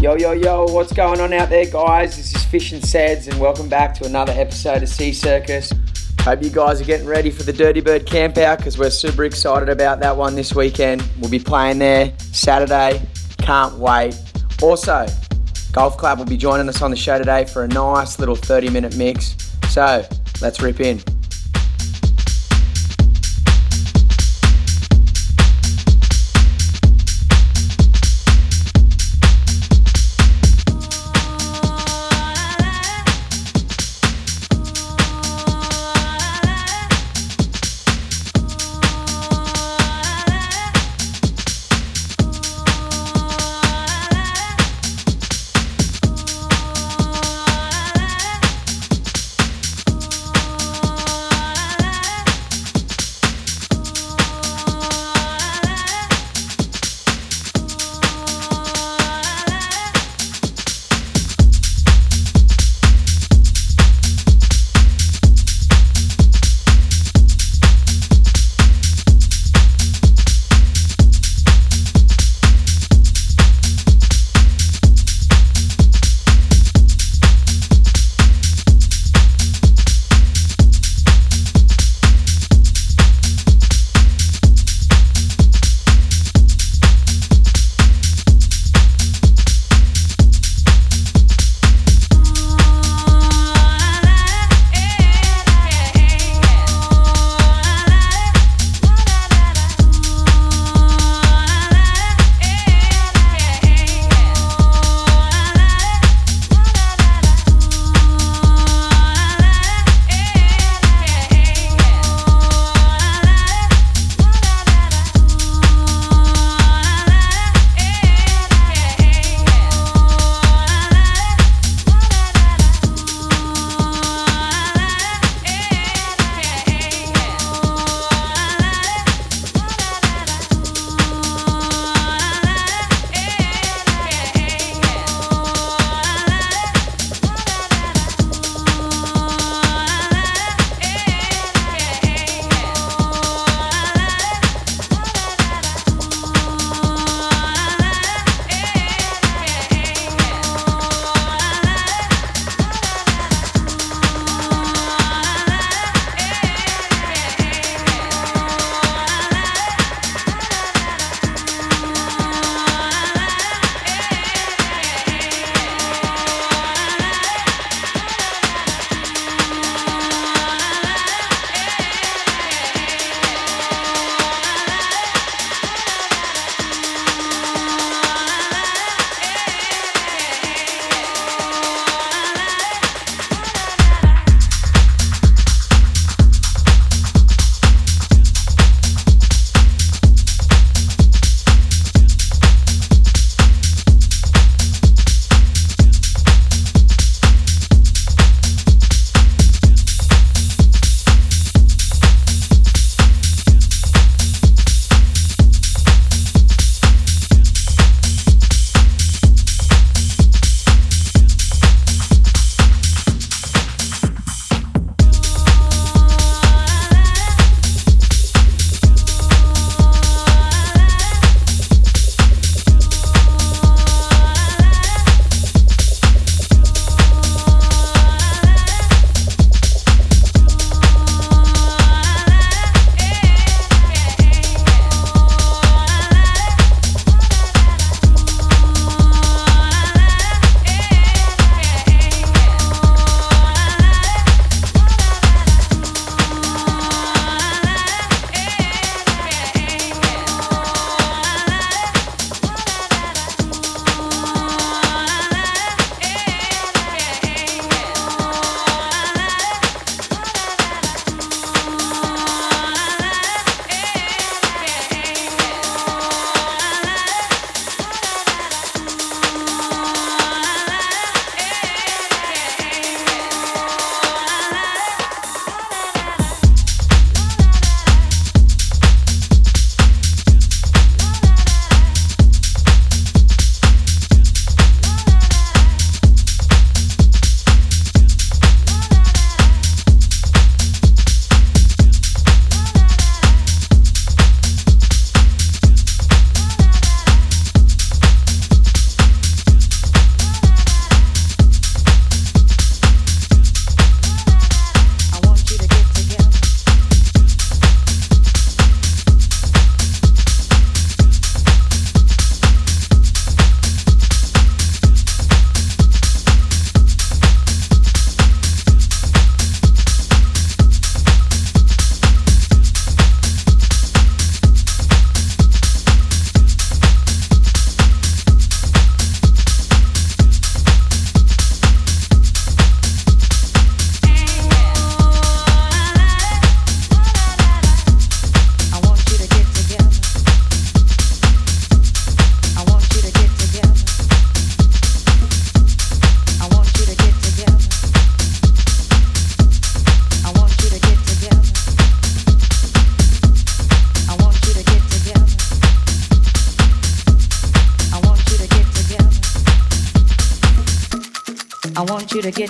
Yo, yo, yo, what's going on out there, guys? This is Fish and Seds, and welcome back to another episode of Sea Circus. Hope you guys are getting ready for the Dirty Bird camp out because we're super excited about that one this weekend. We'll be playing there Saturday. Can't wait. Also, Golf Clap will be joining us on the show today for a nice little 30 minute mix. So, let's rip in.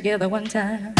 together one time.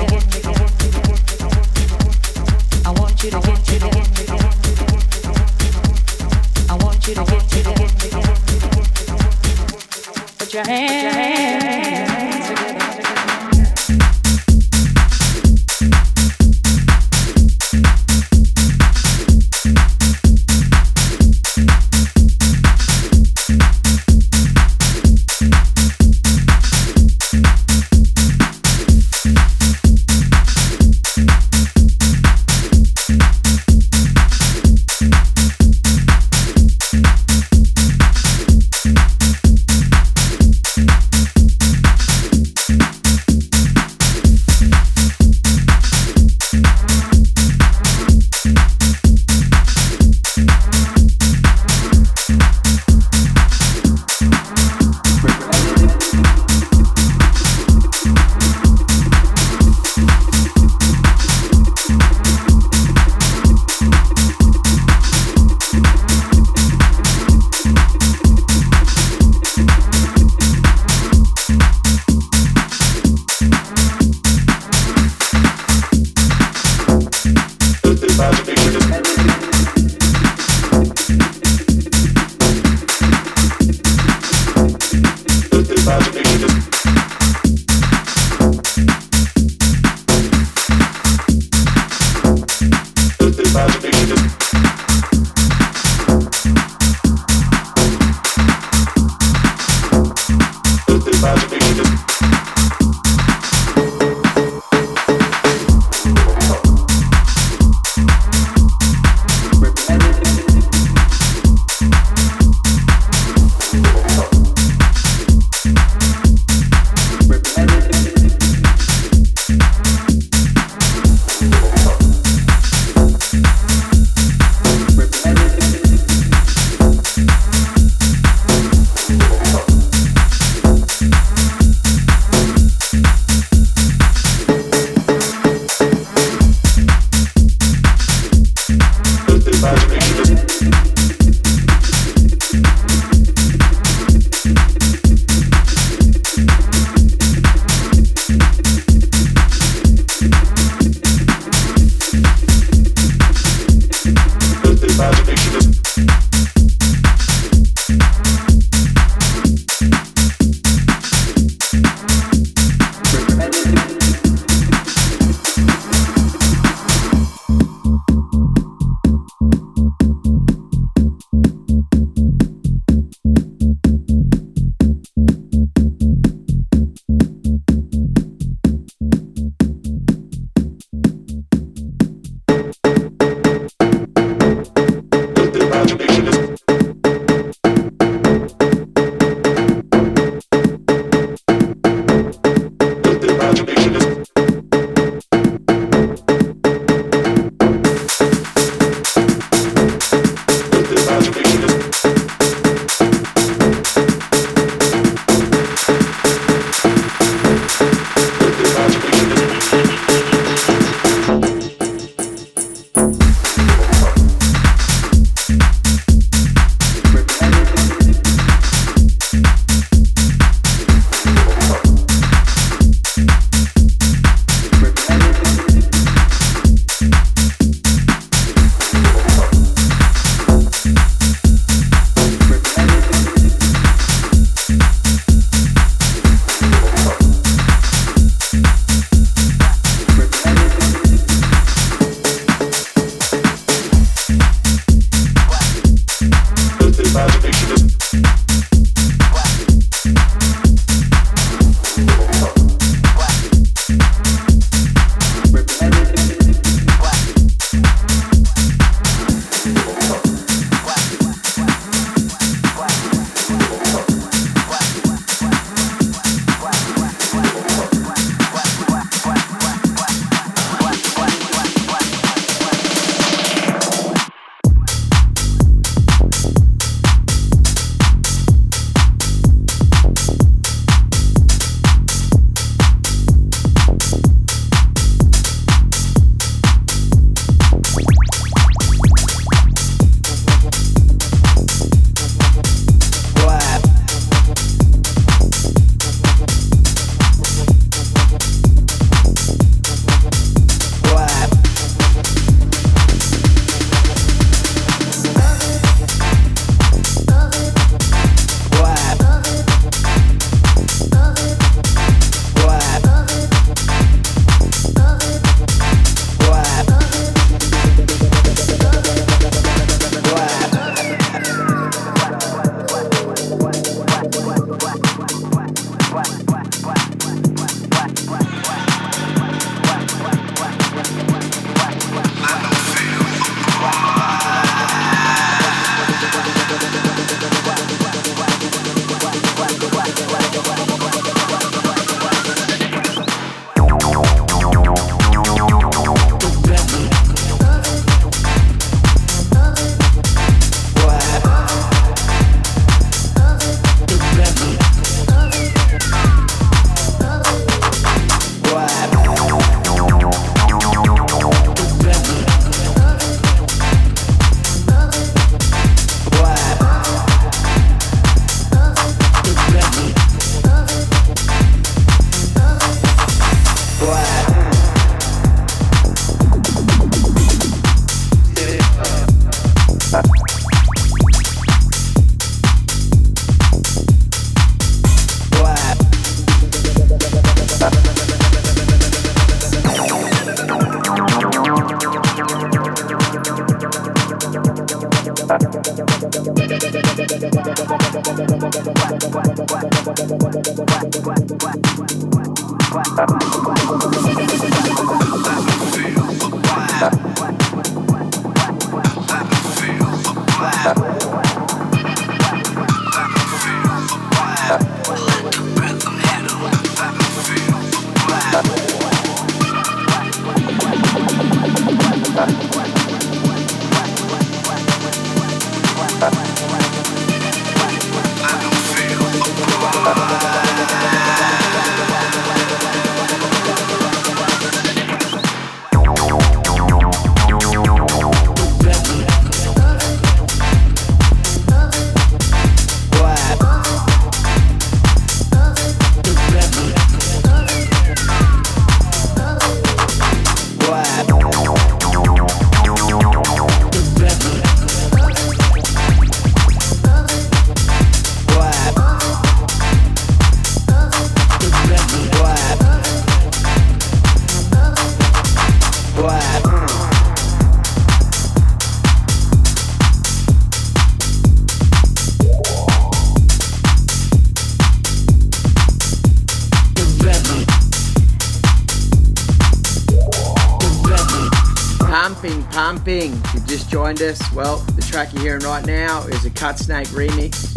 Us, well, the track you're hearing right now is a Cut Snake remix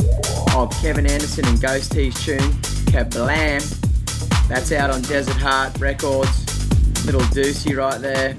of Kevin Anderson and Ghost T's tune, Kablam. That's out on Desert Heart Records. Little doozy right there.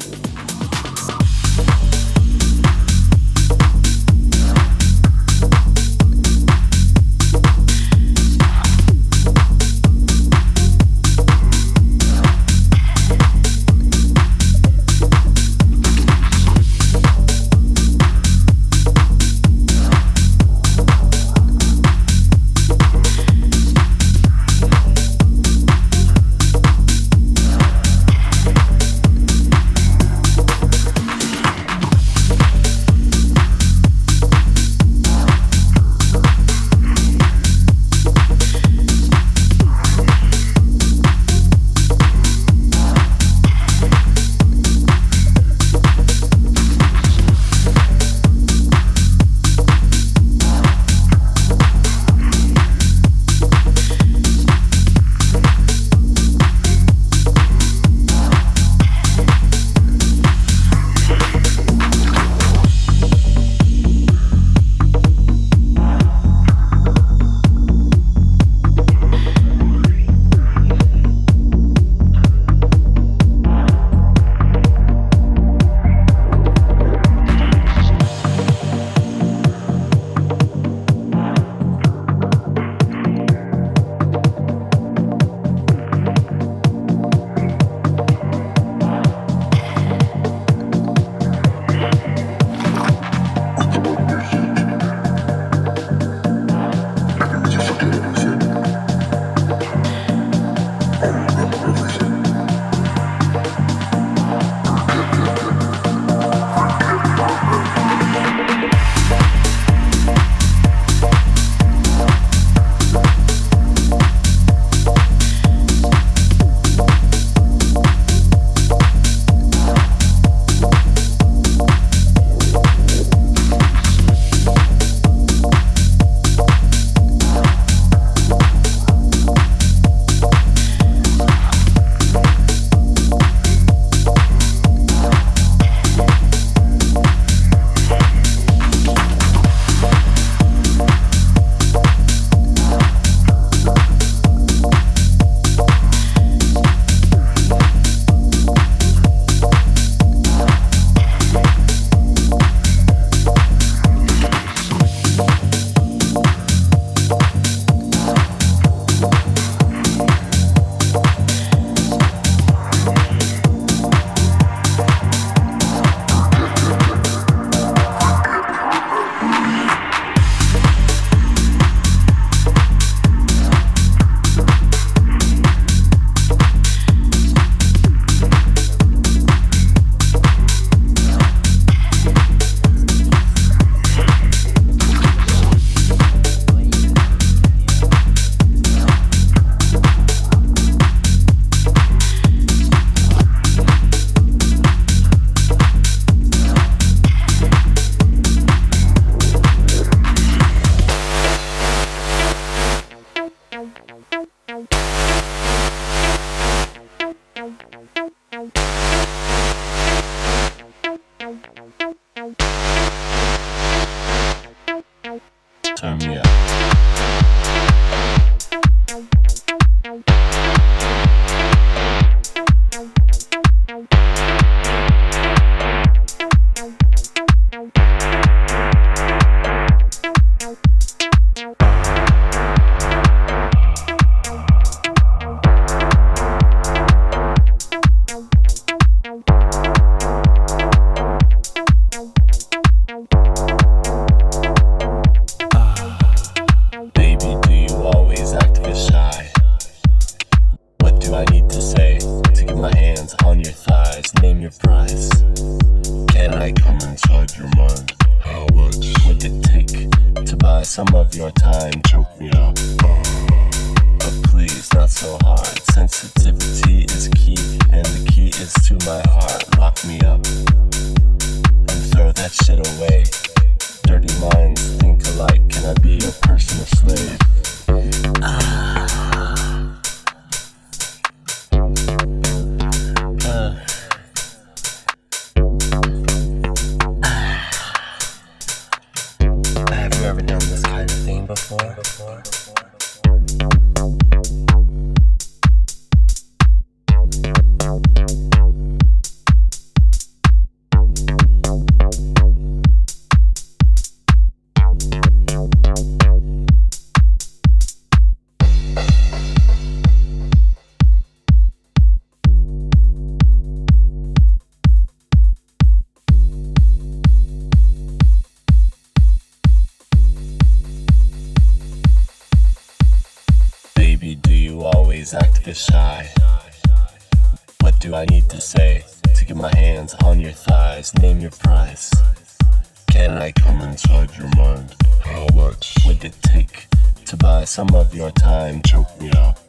some of your time choke me up.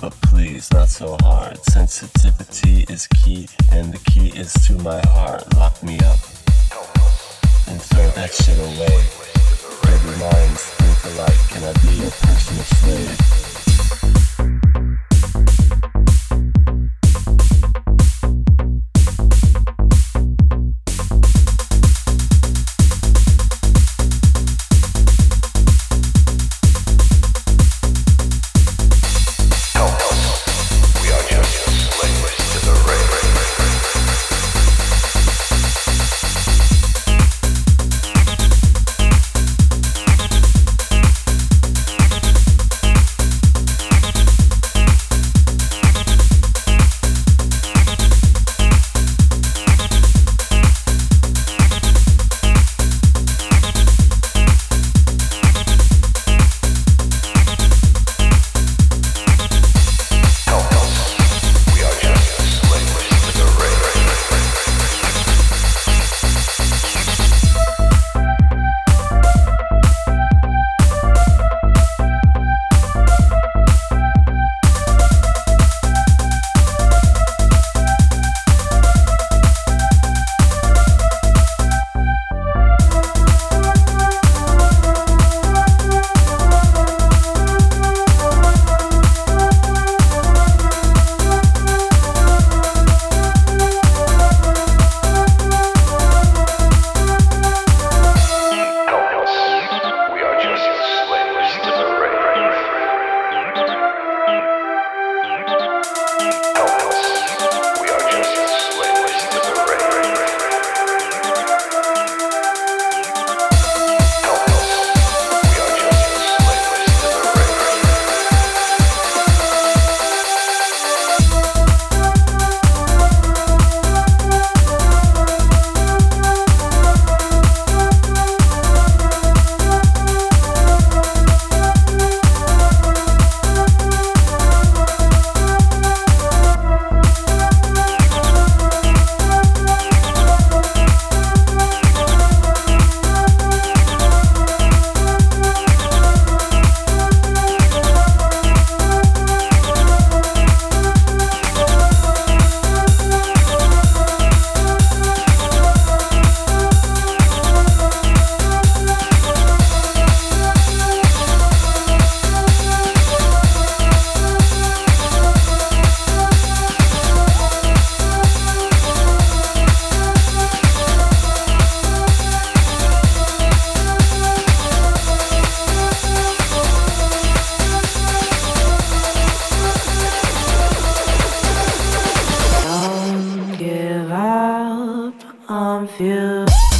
But please, not so hard. Sensitivity is key, and the key is to my heart. Lock me up and throw that shit away. Dirty minds think alike, can I be your personal slave? with you.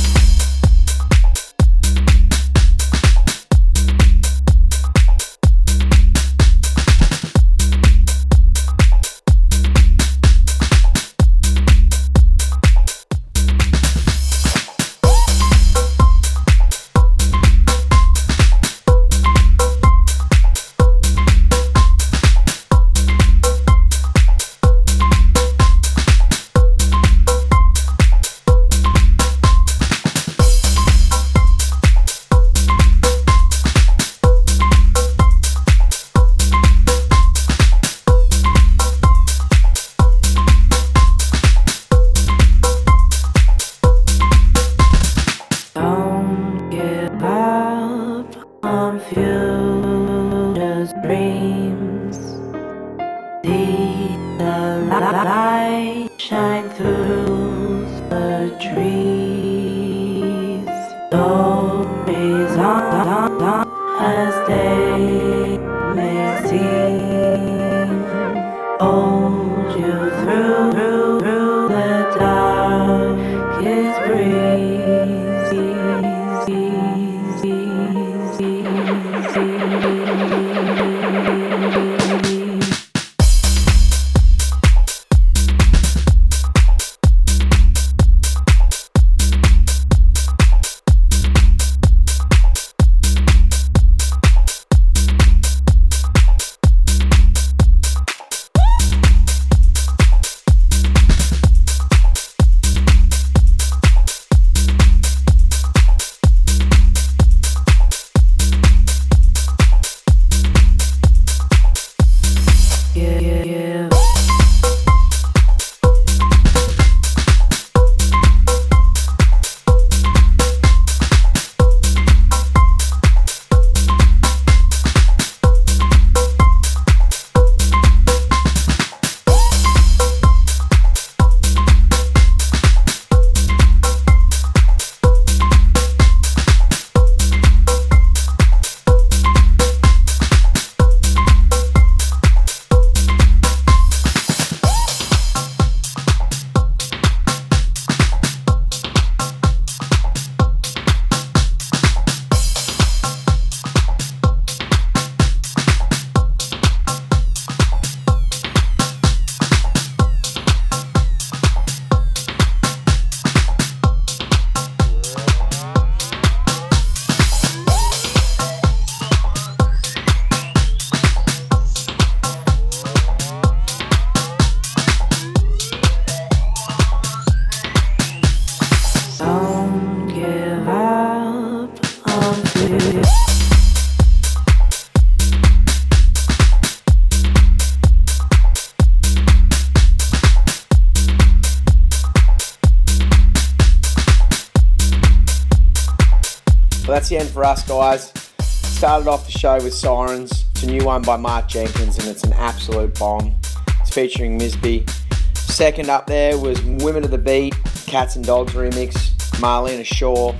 With Sirens. It's a new one by Mark Jenkins, and it's an absolute bomb. It's featuring Misby. Second up there was Women of the Beat, Cats and Dogs remix, Marlena Shaw.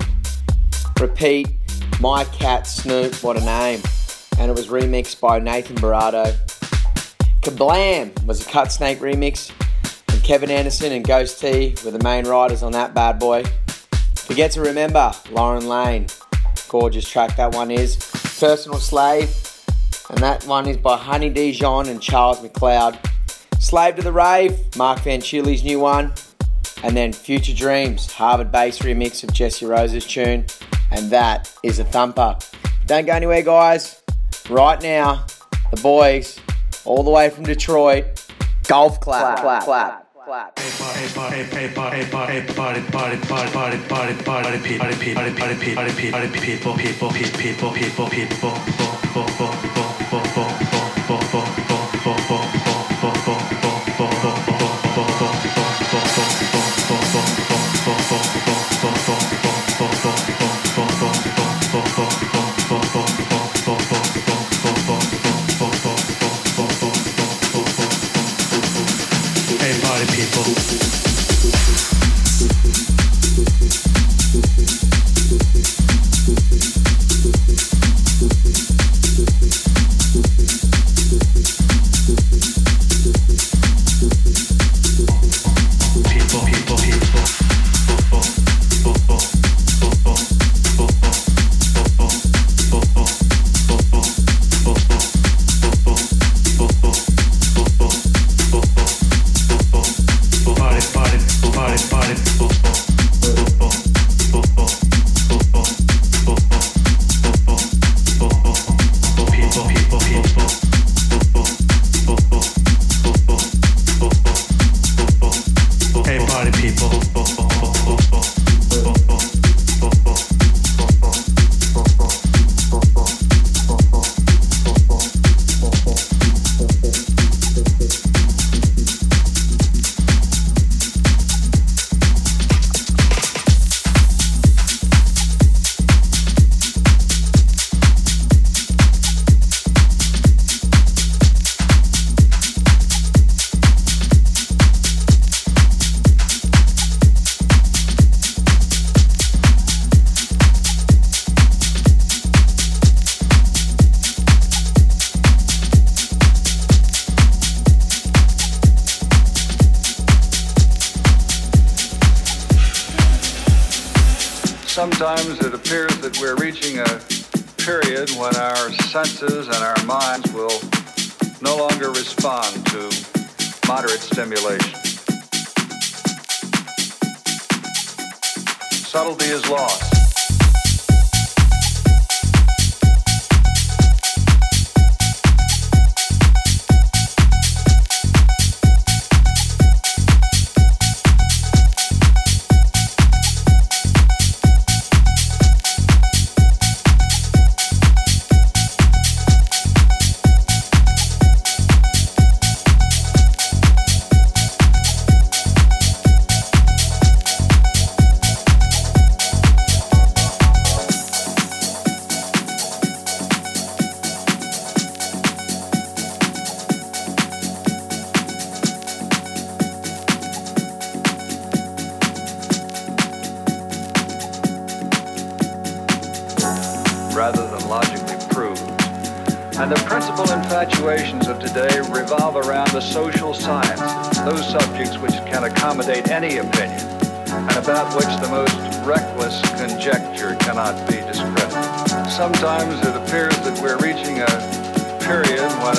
Repeat, My Cat Snoop, what a name. And it was remixed by Nathan Barato. Kablam was a Cut Snake remix, and Kevin Anderson and Ghost T were the main writers on that bad boy. Forget to remember Lauren Lane. Gorgeous track that one is. Personal Slave. And that one is by Honey Dijon and Charles McLeod. Slave to the Rave, Mark Van Chili's new one. And then Future Dreams, Harvard bass remix of Jesse Rose's tune. And that is a thumper. Don't go anywhere, guys. Right now, the boys, all the way from Detroit, golf clap, clap, clap, clap. Hey,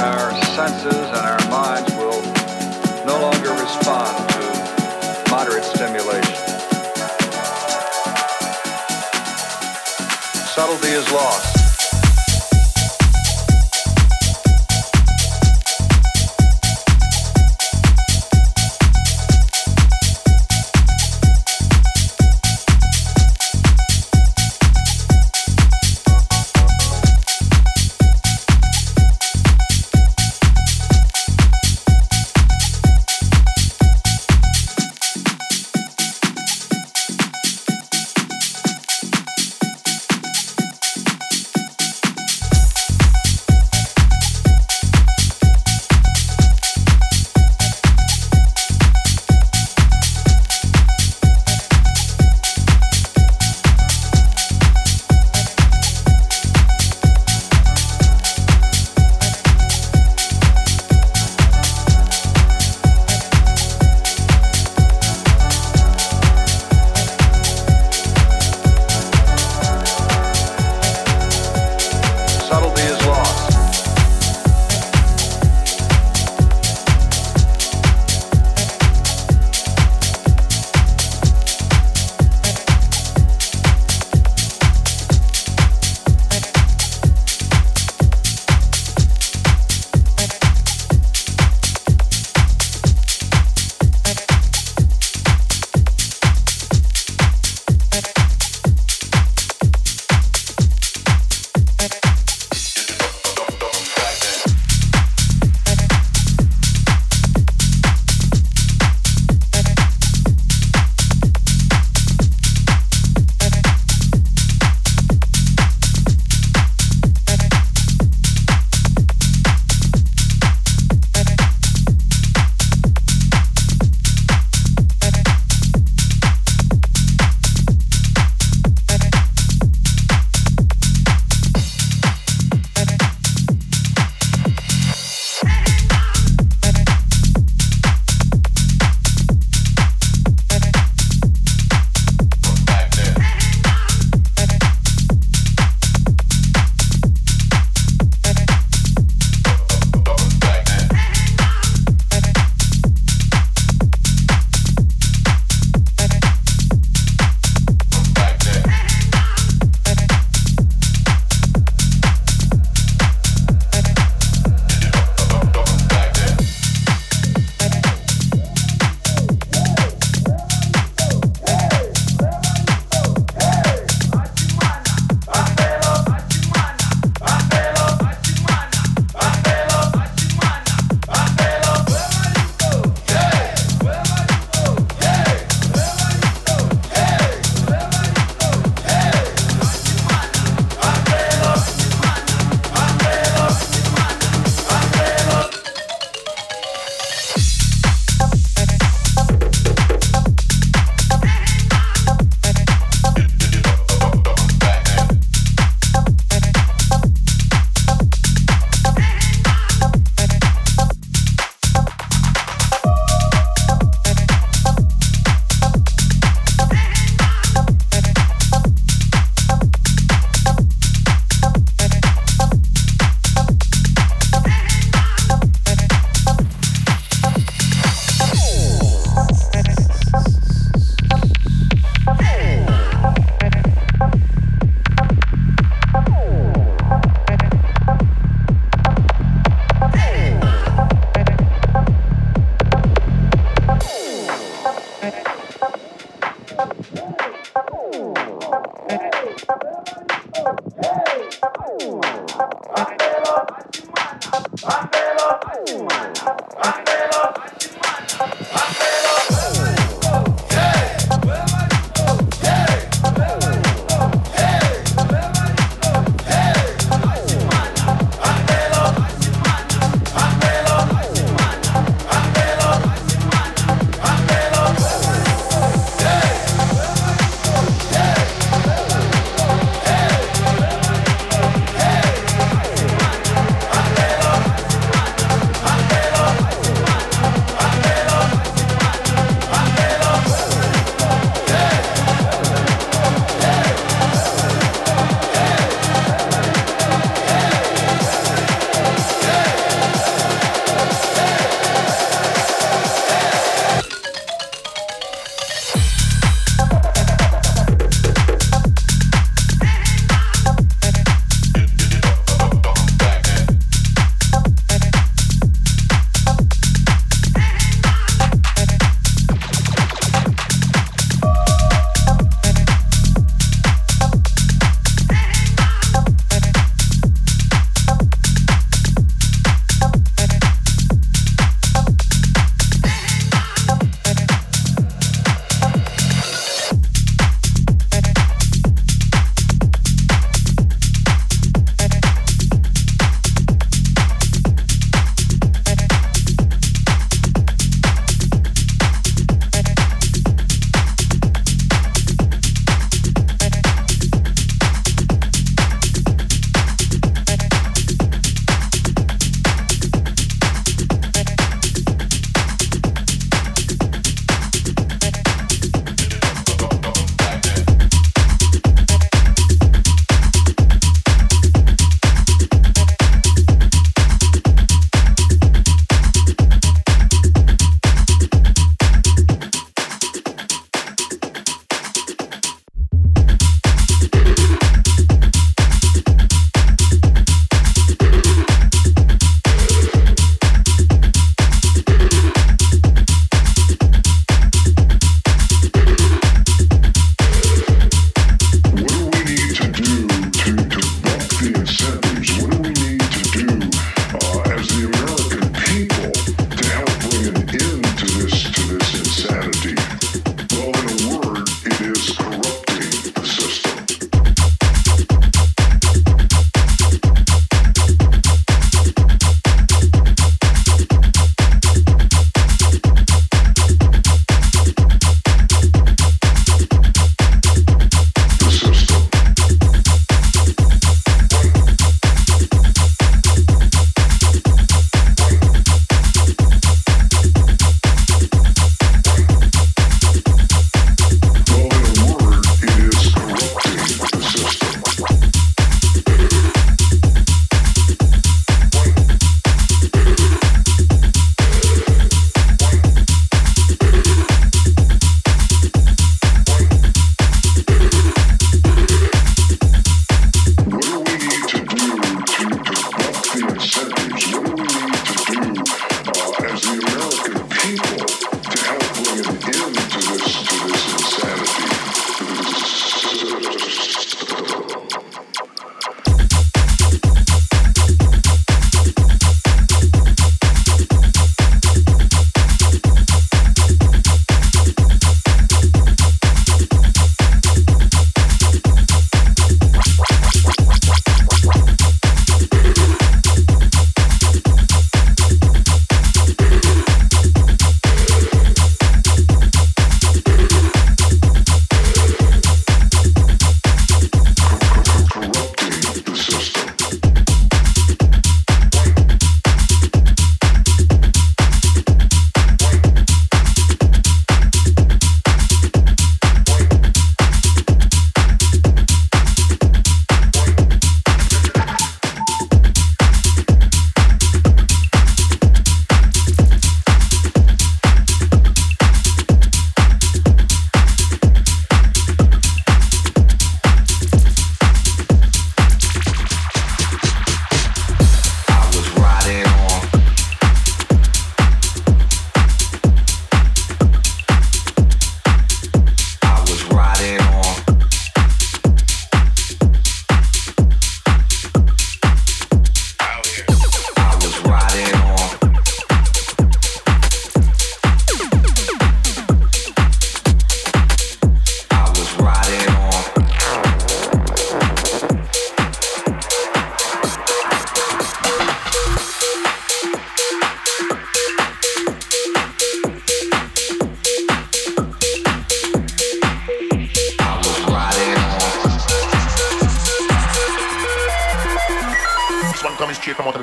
our senses and our minds will no longer respond to moderate stimulation. Subtlety is lost.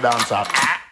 down south.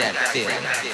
That feeling.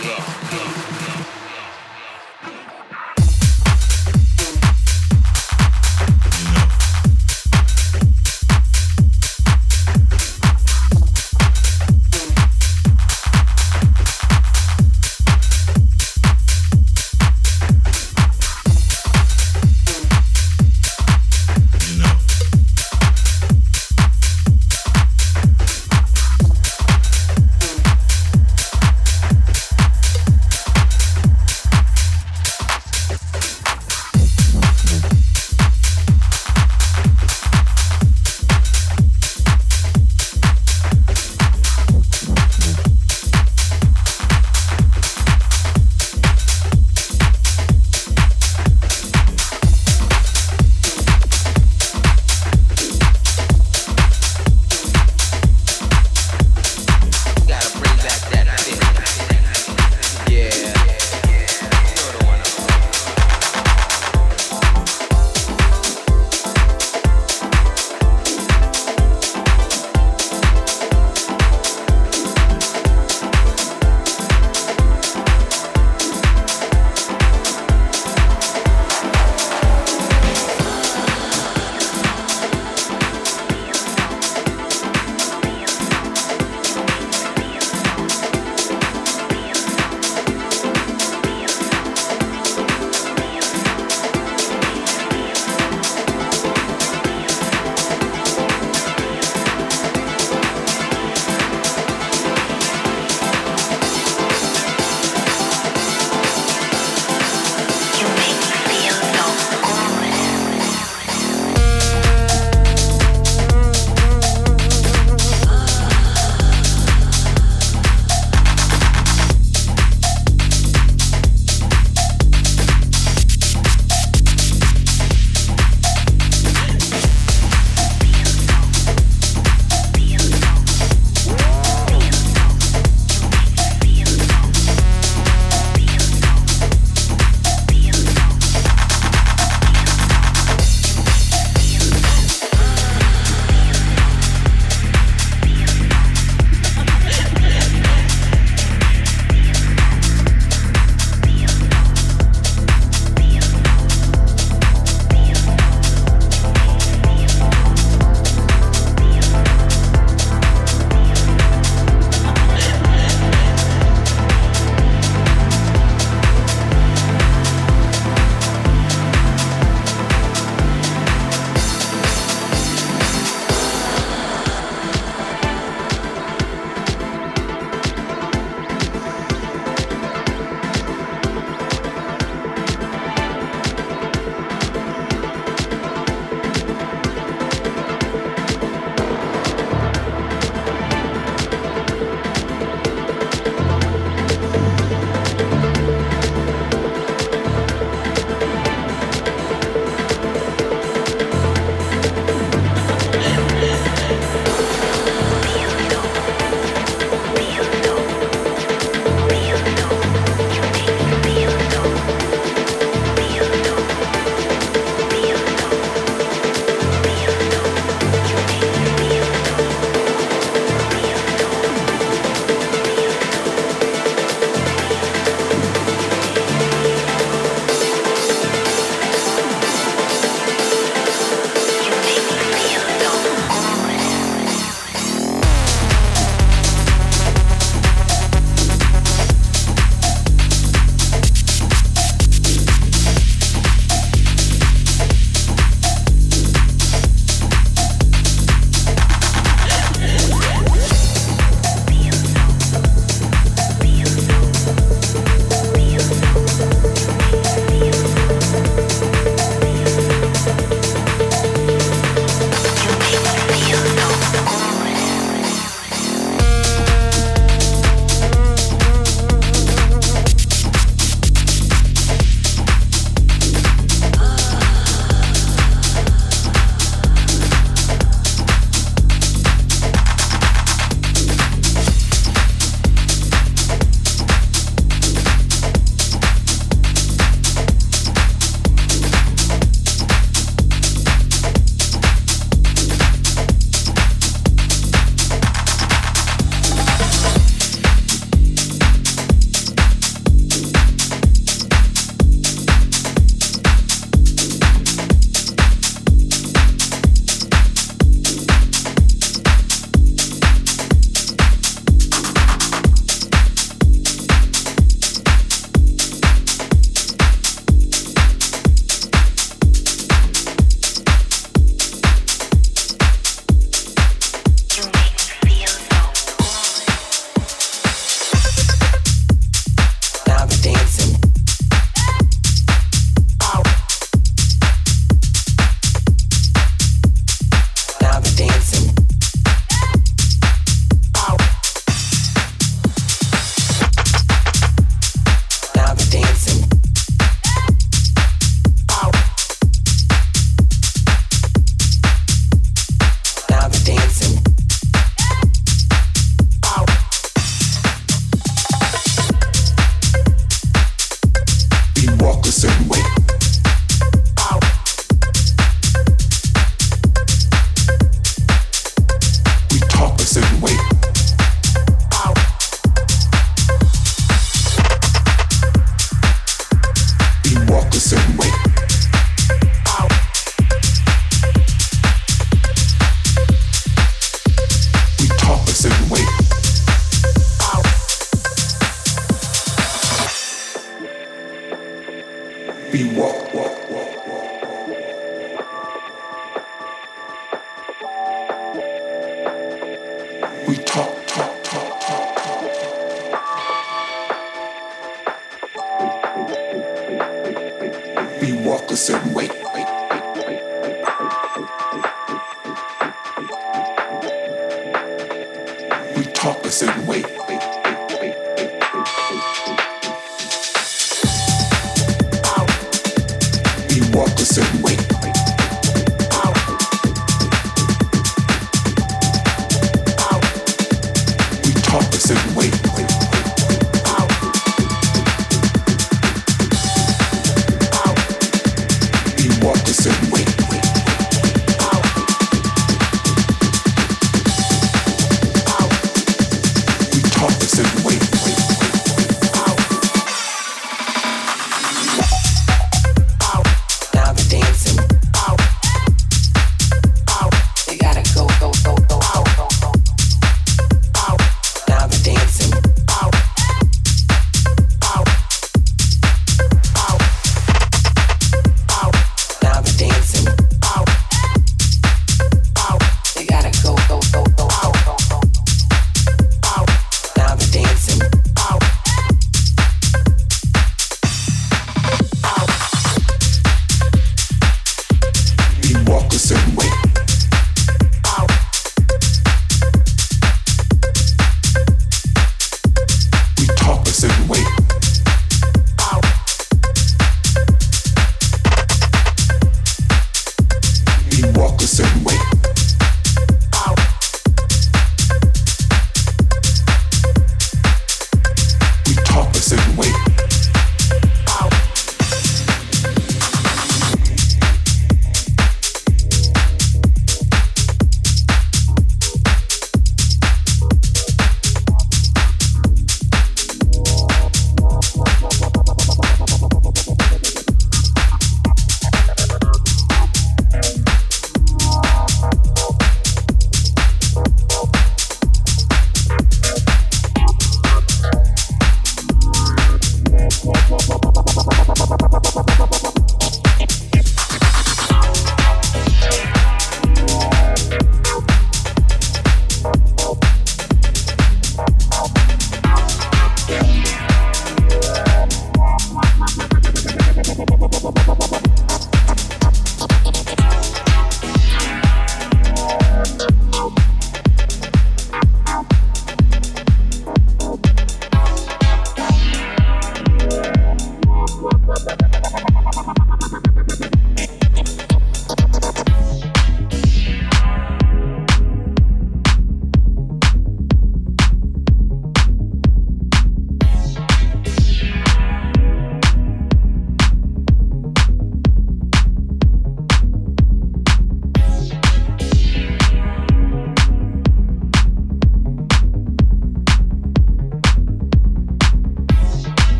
Yeah.